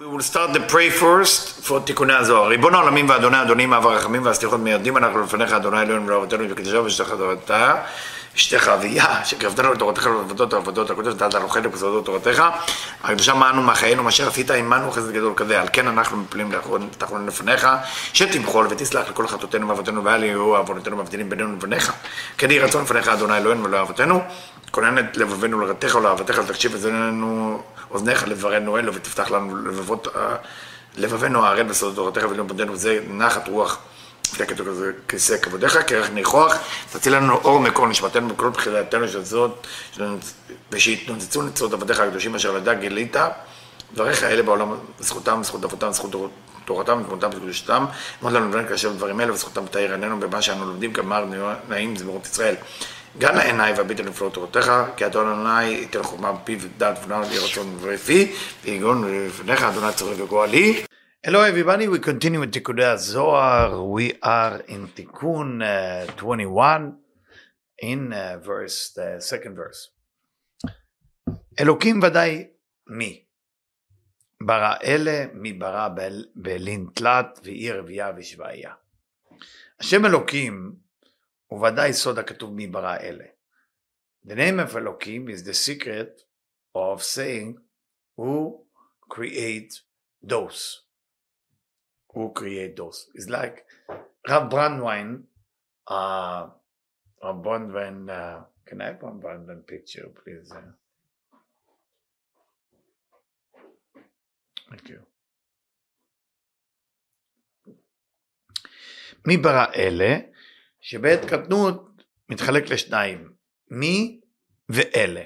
We will start the pray first for תיקוני הזוהר. ריבון העולמים ואדוני אדונים אב הרחמים והסליחות מיידים אנחנו לפניך אדוני אלוהינו ולאבותינו וקדושה ושתך תורתה אשתך אביה שקרבתנו לתורתך ולעבודות העבודות הקודש נתת אנוכנו בסודות תורתך. הקדושה מענו מחיינו מה שעשית עמנו חסד גדול כזה. על כן אנחנו מפלים תחרון לפניך שתמחול ותסלח לכל חטאותינו ואבותינו ואל יהיו עוונותינו מבדילים בינינו לבניך. כן יהי רצון לפניך אדוני אלוהינו ולאבותינו כונן את לבבינו לרתך ולאהבתך תקשיב אזוננו אוזניך לברנו אלו ותפתח לנו לבבות לבבינו הערל בסודות תורתך ולמודנו וזה נחת רוח. כזה כיסא כבודיך, כרך ניחוח, תציל לנו אור מקור נשמתנו בכל בחילתנו של זאת, ושיתנוצצו נצרות עבדיך הקדושים אשר לדע גילית, דבריך אלה בעולם, זכותם, זכות אבותם, זכות תורתם, תמותם וקדושתם, אמרת לנו לבן כאשר דברים אלה, וזכותם תאיר עינינו במה שאנו לומדים, גמר נעים זמירות ישראל. גם לעיניי והביט נפלאות תורתך, כי אדון אדוני ייתן חוכמה בפיו ונאו לי רצון ורפי, ויגון לפניך אדוני צורך וגואלי. Hello everybody, we continue with Tikkunei Zohar. We are in Tikkun uh, 21 in uh, verse, the second verse. אלוקים ודאי מי? ברא אלה, מי ברא באלין תלת, ועיר רבייה ושבעיה. השם אלוקים הוא ודאי סוד הכתוב מי ברא אלה. The name of אלוקים is the secret of saying who create those. who create those. It's like Rav Brandwein, uh, Rav Brandwein, uh, can I have one Brandwein picture, please? Uh, thank you. מי ברא אלה? שבעת קטנות מתחלק לשניים, מי ואלה.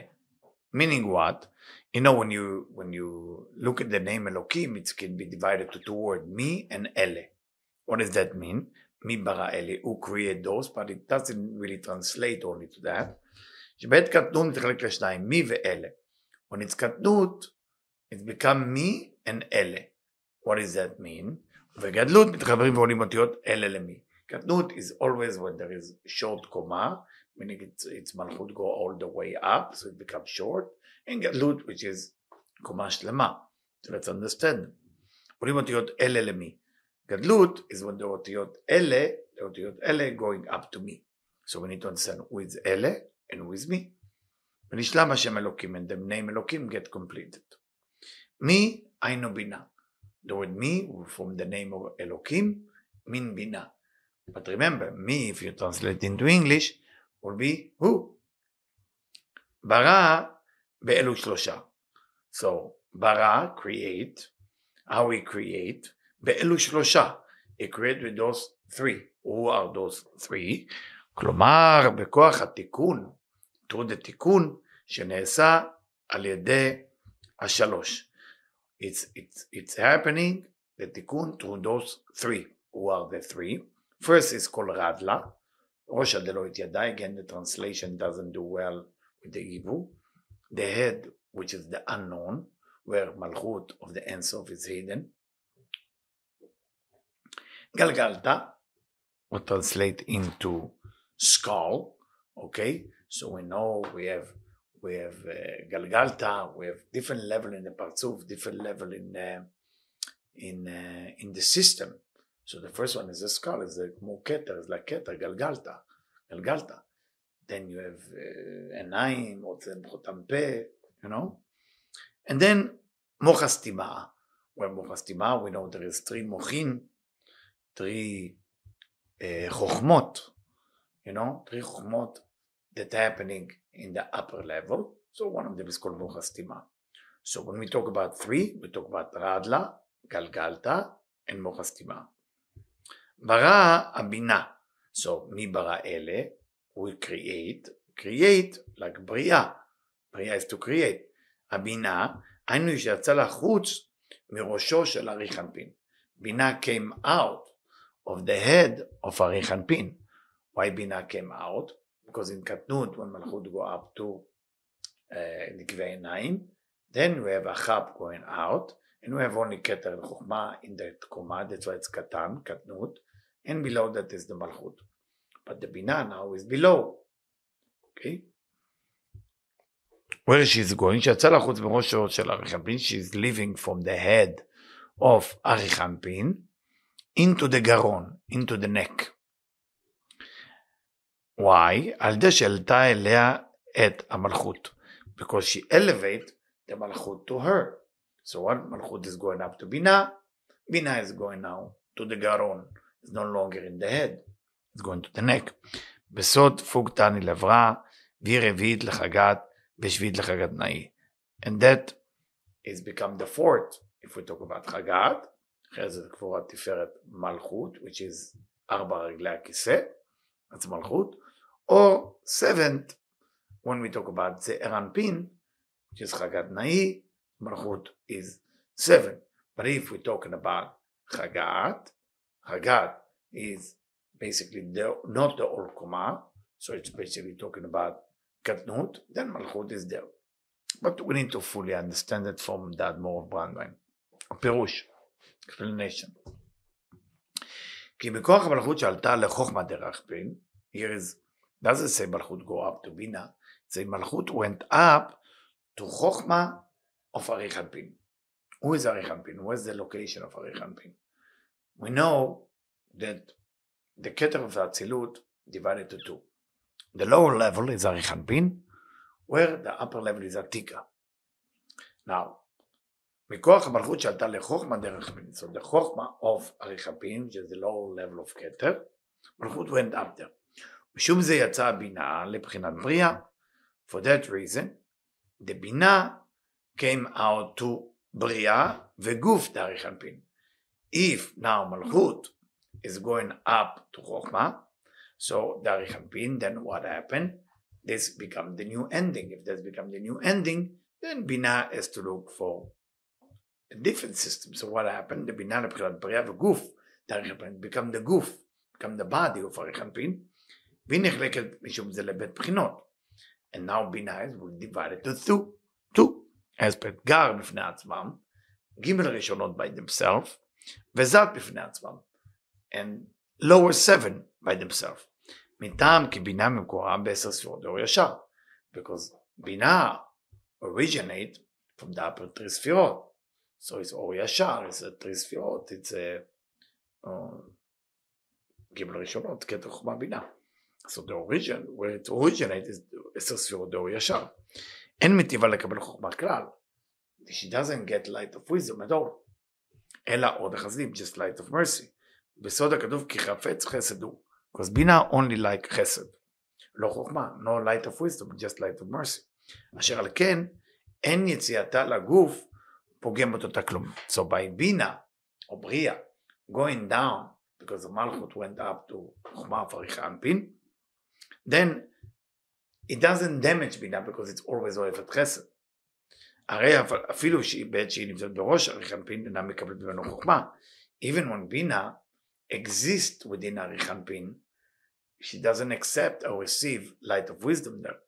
meaning what? you know when you when you look at the name Elohim, it can be divided to two words, me and Ele. What does that mean? Mi bara Ele, who create those, but it doesn't really translate only to that. שבעת קטנות מתחלק לשניים, מי ואלה. When it's קטנות, it's become me and אלה. What does that mean? וגדלות מתחברים ועולים אותיות אלה למי. קטנות is always when there is short קומה, meaning it's, it's מלכות go all the way up, so it becomes short. אין גדלות, which is קומה שלמה. So let's understand. קוראים אותיות אלה למי. גדלות is when the אותיות אלה, האותיות אלה going up to me. So we need to understand who is אלה and who is me. ונשלם השם אלוקים and the name אלוקים get completed. מי היינו בינה. The word me from the name of אלוקים mean בינה. But remember, me, if you translate into English, will be who? ברא באלו שלושה. So, ברא, create, how we create, באלו שלושה. He create with those three. Who are those three? כלומר, בכוח התיקון, through the תיקון, שנעשה על ידי השלוש. It's, it's, it's happening, the תיקון, through those three. Who are the three? First is called Radla. Rosh Deloitte Again, the translation doesn't do well with the Hebrew. The head, which is the unknown, where Malchut of the Ensof is hidden. Galgalta, would translate into skull. Okay, so we know we have we have uh, Galgalta, we have different level in the Parzuf, different level in the in uh, in the system. So the first one is a skull, is the Moketa, is like Keta, Galgalta, Galgalta. Then you have uh, a Enaim, or Chotampe, you know? And then Mochastima. When Mochastima, we know there is three Mochin, three uh, you know, three Chochmot that happening in the upper level. So one of them is called Mochastima. So when we talk about three, we talk about Radla, Galgalta, and Mochastima הסתימה. ברא הבינה. So מי ברא אלה? we create, create like בריאה, בריאה is to create, הבינה, היינו שיצא לחוץ מראשו של ארי חנפין. בינה came out of the head of ארי חנפין. Why בינה came out? Because in קטנות, when מלכות go up to uh, נקבי עיניים, then we have a חב going out, and we have only כתר לחוכמה in that קומה, that's why it's קטן, קטנות, and below that is the מלכות. but the Binah now is below. Okay? where she's going, שיצא לחוץ בראשו של אריכנפין, she's leaving from the head of אריכנפין into the גרון, into the neck. Why? על ידי שהעלתה אליה את המלכות. Because she elevate the מלכות to her. So what מלכות is going up to בינה, בינה is going now to the גרון. It's no longer in the head. It's going to the neck. בסוד פוג תני לברא, והיא רביעית לחגת, ושביעית לחגת נאי. And that is become the fourth, if we talk about חגת, אחרי זה קבורת תפארת מלכות, which is ארבע רגלי הכיסא, that's מלכות, or seventh, when we talk about the ארנפין, which is חגת נאי, מלכות is seven. But if we're talking about חגת, חגת is basically the, not the old Koma, so it's basically talking about Katnut, then Malchut is there. But we need to fully understand it from that more of Brandwein. פירוש, explanation. כי בכוח המלכות שעלתה לחוכמה דרך פין, here is, doesn't say מלכות go up to בינה, say מלכות went up to חוכמה of אריכנפין. Who is אריכנפין? Where's the location of אריכנפין? We know that the Keter of the Atzilut divided to two. The lower level is Arichanpin, where the upper level is Atika. Now, מכוח המלכות שעלתה לחוכמה דרך פין, so the חוכמה of אריכפין, which is the lower level of כתר, מלכות went up there. משום זה יצאה הבינה לבחינת בריאה. For that reason, the בינה came out to בריאה וגוף דאריכנפין. If now מלכות is going up to Chokhmah. So Darichanpin, then what happened? This become the new ending. If this become the new ending, then Bina has to look for a different system. So what happened? The Bina לבחירת בריאה וגוף, דאריכנפין become the גוף, become the body of אריכנפין, והיא נחלקת משום זה לבית בחינות. And now בינה is divided to two, two. אספקט גר בפני עצמם, ג' ראשונות by themselves, וזת בפני עצמם. and lower seven by themselves. מטעם כי בינה מקורה בעשר ספירות אור ישר. Because בינה originate from the upper three ספירות. So it's אור ישר, it's a three ספירות, it's a גימל ראשונות, קטע חוכמה בינה. So the origin, where it originates is עשר ספירות דאור ישר. אין מטיבה לקבל חוכמה כלל. She doesn't get light of wisdom at all. אלא עוד החסדים, just light of mercy. בסוד הכתוב כי חפץ חסד הוא. because בינה only like חסד. לא חוכמה, no light of wisdom, just light of mercy. אשר על כן, אין יציאתה לגוף פוגם אותה כלום. So by בינה, או בריאה, going down, because the מלכות went up to חוכמה פריחה אנפין, then it doesn't damage בינה because it's always אוהבת חסד. הרי אפילו שהיא בעת שהיא נמצאת בראש אריך אנפין אינה מקבלת ממנו חוכמה. even when בינה exist within Arichanpin, she doesn't accept or receive light of wisdom there.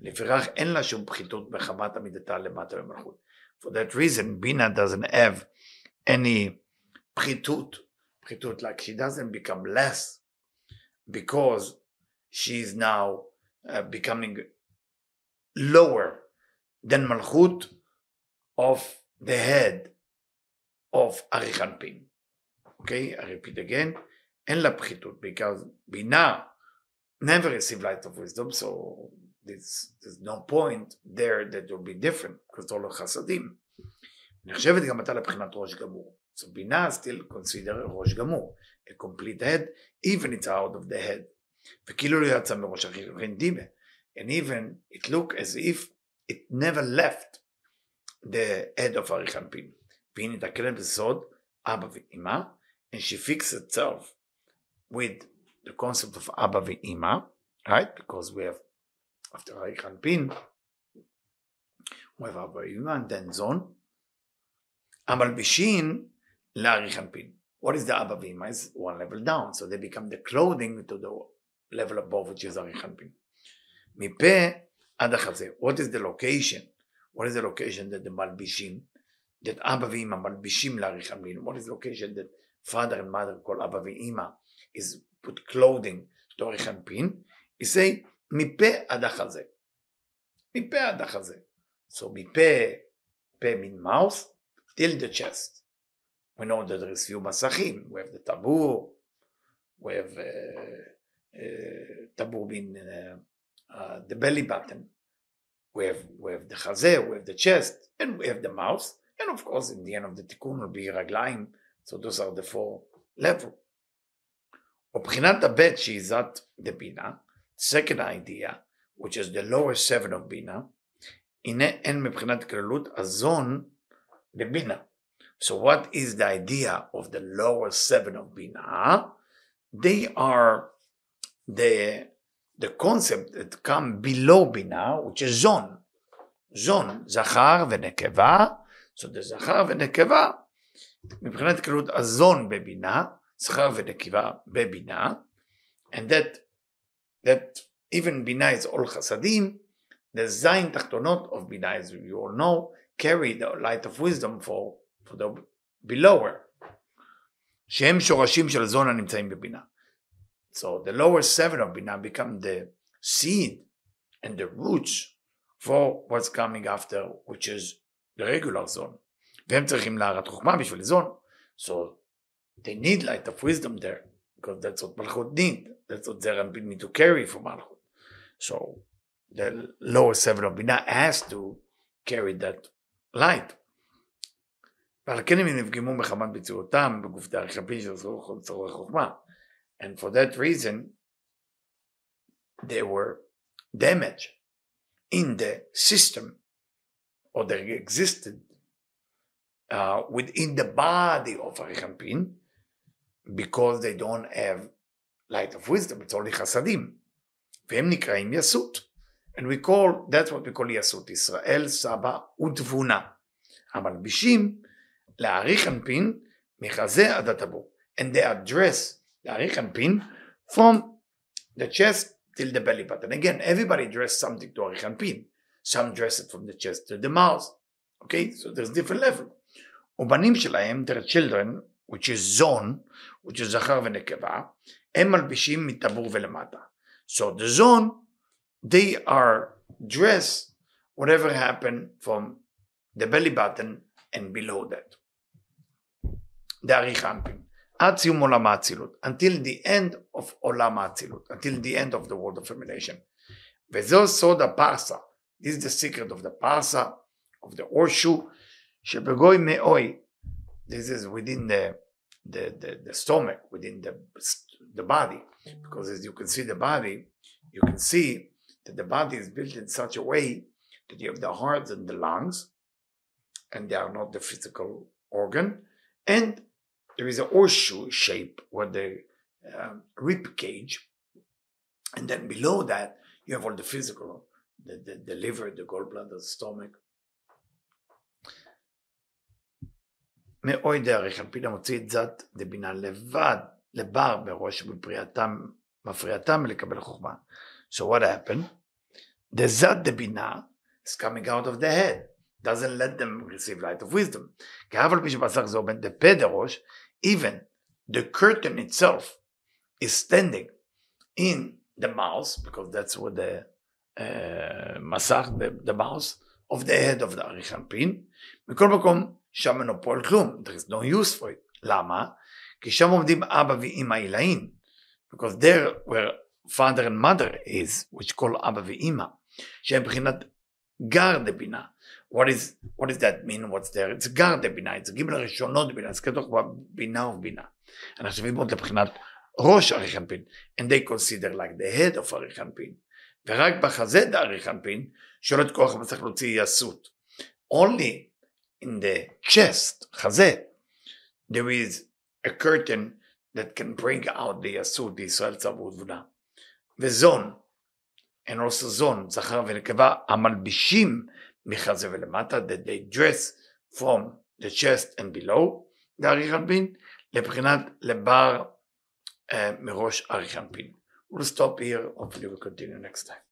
לפיכך אין לה שום פחיתות בחמת עמידתה למטה במלכות. For that reason, Bina doesn't have any פחיתות, פחיתות, like she doesn't become less because she is now uh, becoming lower than Malchut of the head of Arichanpin. Okay, I repeat again, אין לה פחיתות, because בינה never receive light of wisdom, so there's, there's no point there that will be different, because all החסדים. נחשבת גם עתה לבחינת ראש גמור. So בינה still consider ראש גמור, a complete head, even it's out of the head. וכאילו לא יצא מראש החירין דימה. And even it look as if it never left the head of אריכנפין. והיא נתקלת בסוד אבא ואמא, and she fixed itself with the concept of Abba Ve'ima, right? Because we have, after Reichan Pin, we have Abba Ve'ima and then Zon. Amal Bishin La'arichan Pin. What is the Abba Ve'ima? Is one level down, so they become the clothing to the level above, which is Arichan Pin. Mipe Adachazeh. What is the location? What is the location that the Malbishim, that Abba Ve'ima Malbishim La'arichan Pin? What is the location that father and mother called Abba ואימא is put clothing לאורך אנפין, he say מפה עד החזה. מפה עד החזה. So מפה, פה mean mouth, till the chest. We know that there is few masachim. We have the tabur, we have uh, uh, tabur being uh, uh, the belly button. We have, we have the chazeh, we have the chest, and we have the mouth. And of course, in the end of the tikkun will be raglaim. So those are the four levels. ובחינת הבט שהיא זאת דבינה, second idea, which is the lower seven of בינה, הנה אין מבחינת כללות הזון לבינה. So what is the idea of the lower seven of בינה? They are the, the concept that come below בינה, which is zon. זון, זכר ונקבה, so the זכר ונקבה, מבחינת כללות הזון בבינה, זכר ונקבה בבינה, and that, that even בינה is all חסדים, the זין תחתונות of בינה, as you all know, carry the light of wisdom for, for the belower, שהם שורשים של זון הנמצאים בבינה. So the lower seven of בינה become the seed and the roots for what's coming after, which is the regular zone. והם צריכים להרת חוכמה בשביל זון. So they need light of wisdom there, because that's what Malchut need. That's what Zeranpin need to carry for Malchut. So the lower seven of Binah has to carry that light. ועל כן הם נפגמו מחמת ביצועותם בגוף דרך הפי של צורך חוכמה. And for that reason, they were damaged in the system, or they existed uh, within the body of Arichampin, because they don't have light of wisdom, it's only חסדים. והם נקראים יסות. And we call, that's what we call יסות, ישראל, סבא ותבונה. המלבישים להעריך אנפין מחזה עד הטבור. And they address להעריך אנפין from the chest till the belly button. Again, everybody dress something to עריך אנפין. Some dress it from the chest to the mouth. Okay, so there's different level. ובנים שלהם, their children, which is zone, which is זכר ונקבה, הם מלבישים מטבור ולמטה. So the zone, they are dressed whatever happened from the belly button and below that. דאריך אנפין. עד סיום עולם האצילות. Until the end of עולם האצילות. Until the end of the world of emanation. וזו סוד הפרסה. This is the secret of the parsa, of the horseshoe, שבגוי מאוי. This is within the the, the, the stomach, within the, the body. Because as you can see the body, you can see that the body is built in such a way that you have the heart and the lungs, and they are not the physical organ. And there is a horseshoe shape where the um, rib cage, and then below that you have all the physical, the, the, the liver, the gallbladder, the stomach. מאוי דרך, על פי למוציא את זאת דבינה לבד, לבר בראש ובפריאתם, מפריעתם מלקבל חוכמה. So what happened? The zat דבינה is coming out of the head, doesn't let them receive light of wisdom. כי אף על פי שבשר זה עומד בפה דראש, even the curtain itself is standing in the mouth, because that's what the uh, מסך, the, the mouth of the head of the אריכנפין. מכל מקום, שם אינו פועל כלום, there is no use for it. למה? כי שם עומדים אבא ואמא עילאים. Because there where father and mother is, which call אבא ואמא, שהם מבחינת גר דבינה. What is, what does that mean? What's there? It's גר דבינה, it's גימל הראשונות בינה, זה כתוב בינה ובינה. אנחנו שווים עוד לבחינת ראש אריכנפין, and they consider like the head of אריכנפין. ורק בחזה דאריכנפין, שולט כוח המצליח להוציא יסות. Only in the chest, חזה, there is a curtain that can bring out the יסות, ישראל צבו ותבונה. וזון, and also זון, זכר ונקבה, המלבישים מחזה ולמטה, that they dress from the chest and below, דאריך אנפין, לבחינת לבר uh, מראש אריך אנפין. We'll stop here, hopefully we'll continue next time.